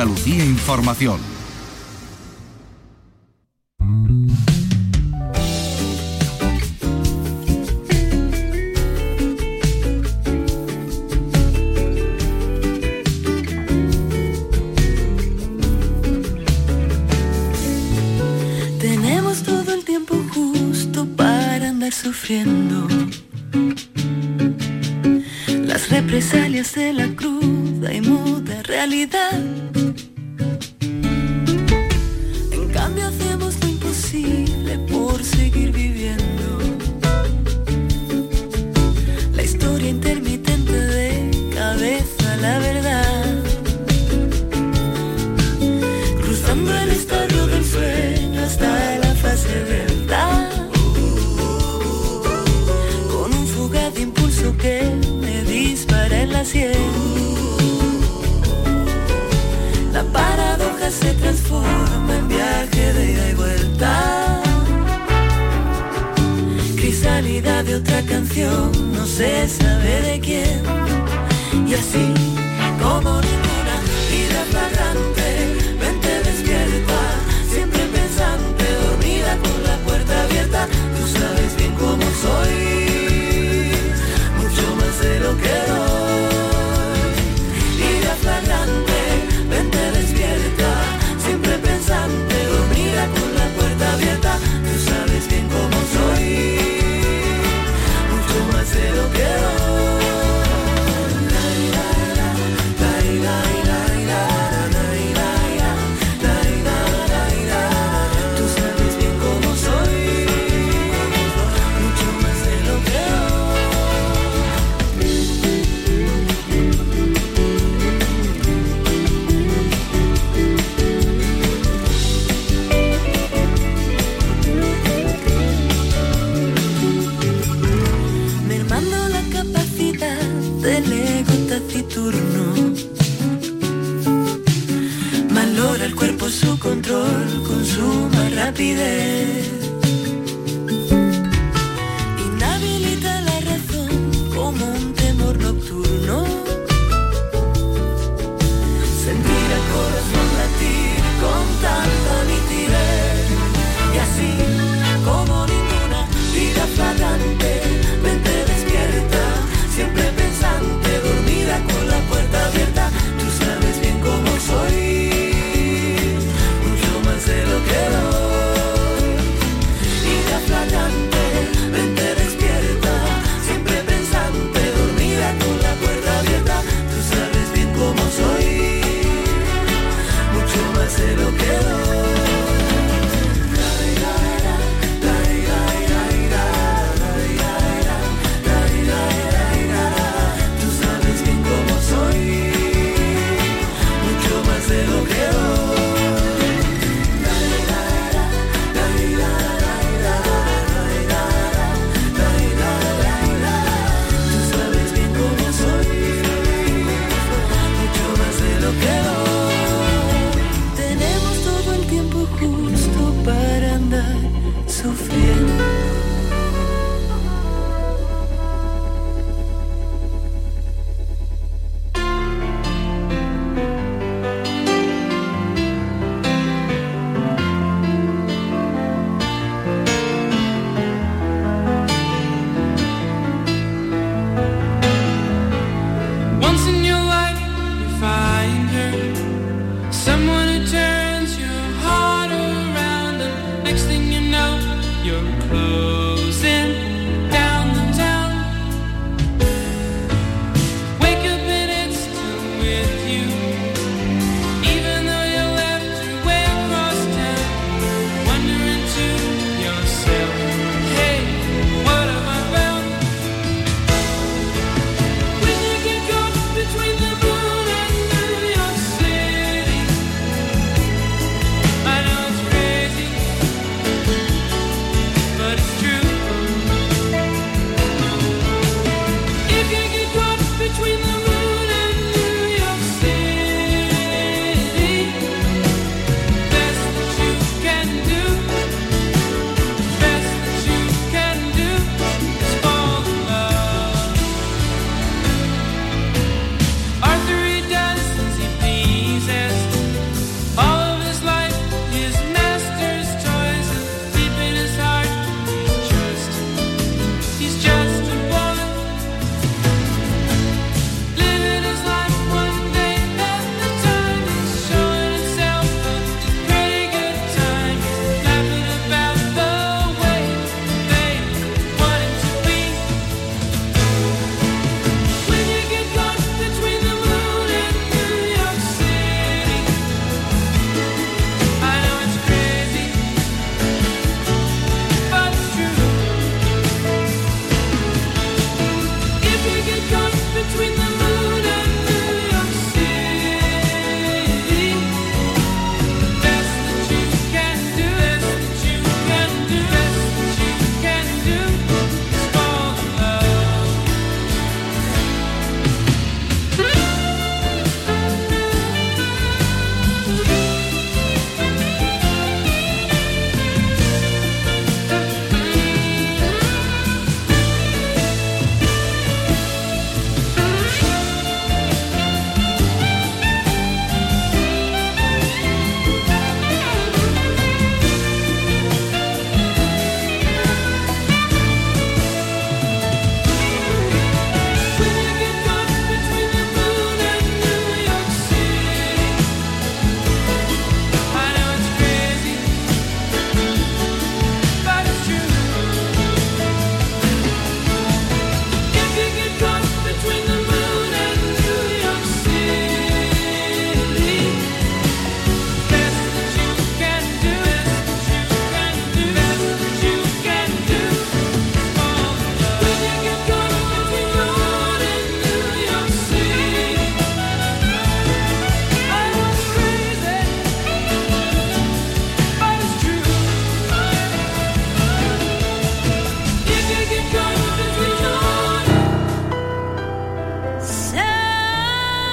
Andalucía Información. Tenemos todo el tiempo justo para andar sufriendo. Las represalias de la cruda y muda realidad cambio hacemos lo imposible por seguir viviendo. La historia intermitente de cabeza, la verdad. Cruzando el estadio del sueño hasta la fase verdad. Con un fugaz impulso que me dispara en la sien. La paradoja se transforma en viaje. otra canción, no se sabe de quién. Y así como ninguna vida flagrante, vente despierta, siempre pensante, dormida con la puerta abierta, tú. Cobra el cuerpo su control con suma rapidez. close.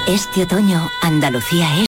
Este otoño, Andalucía es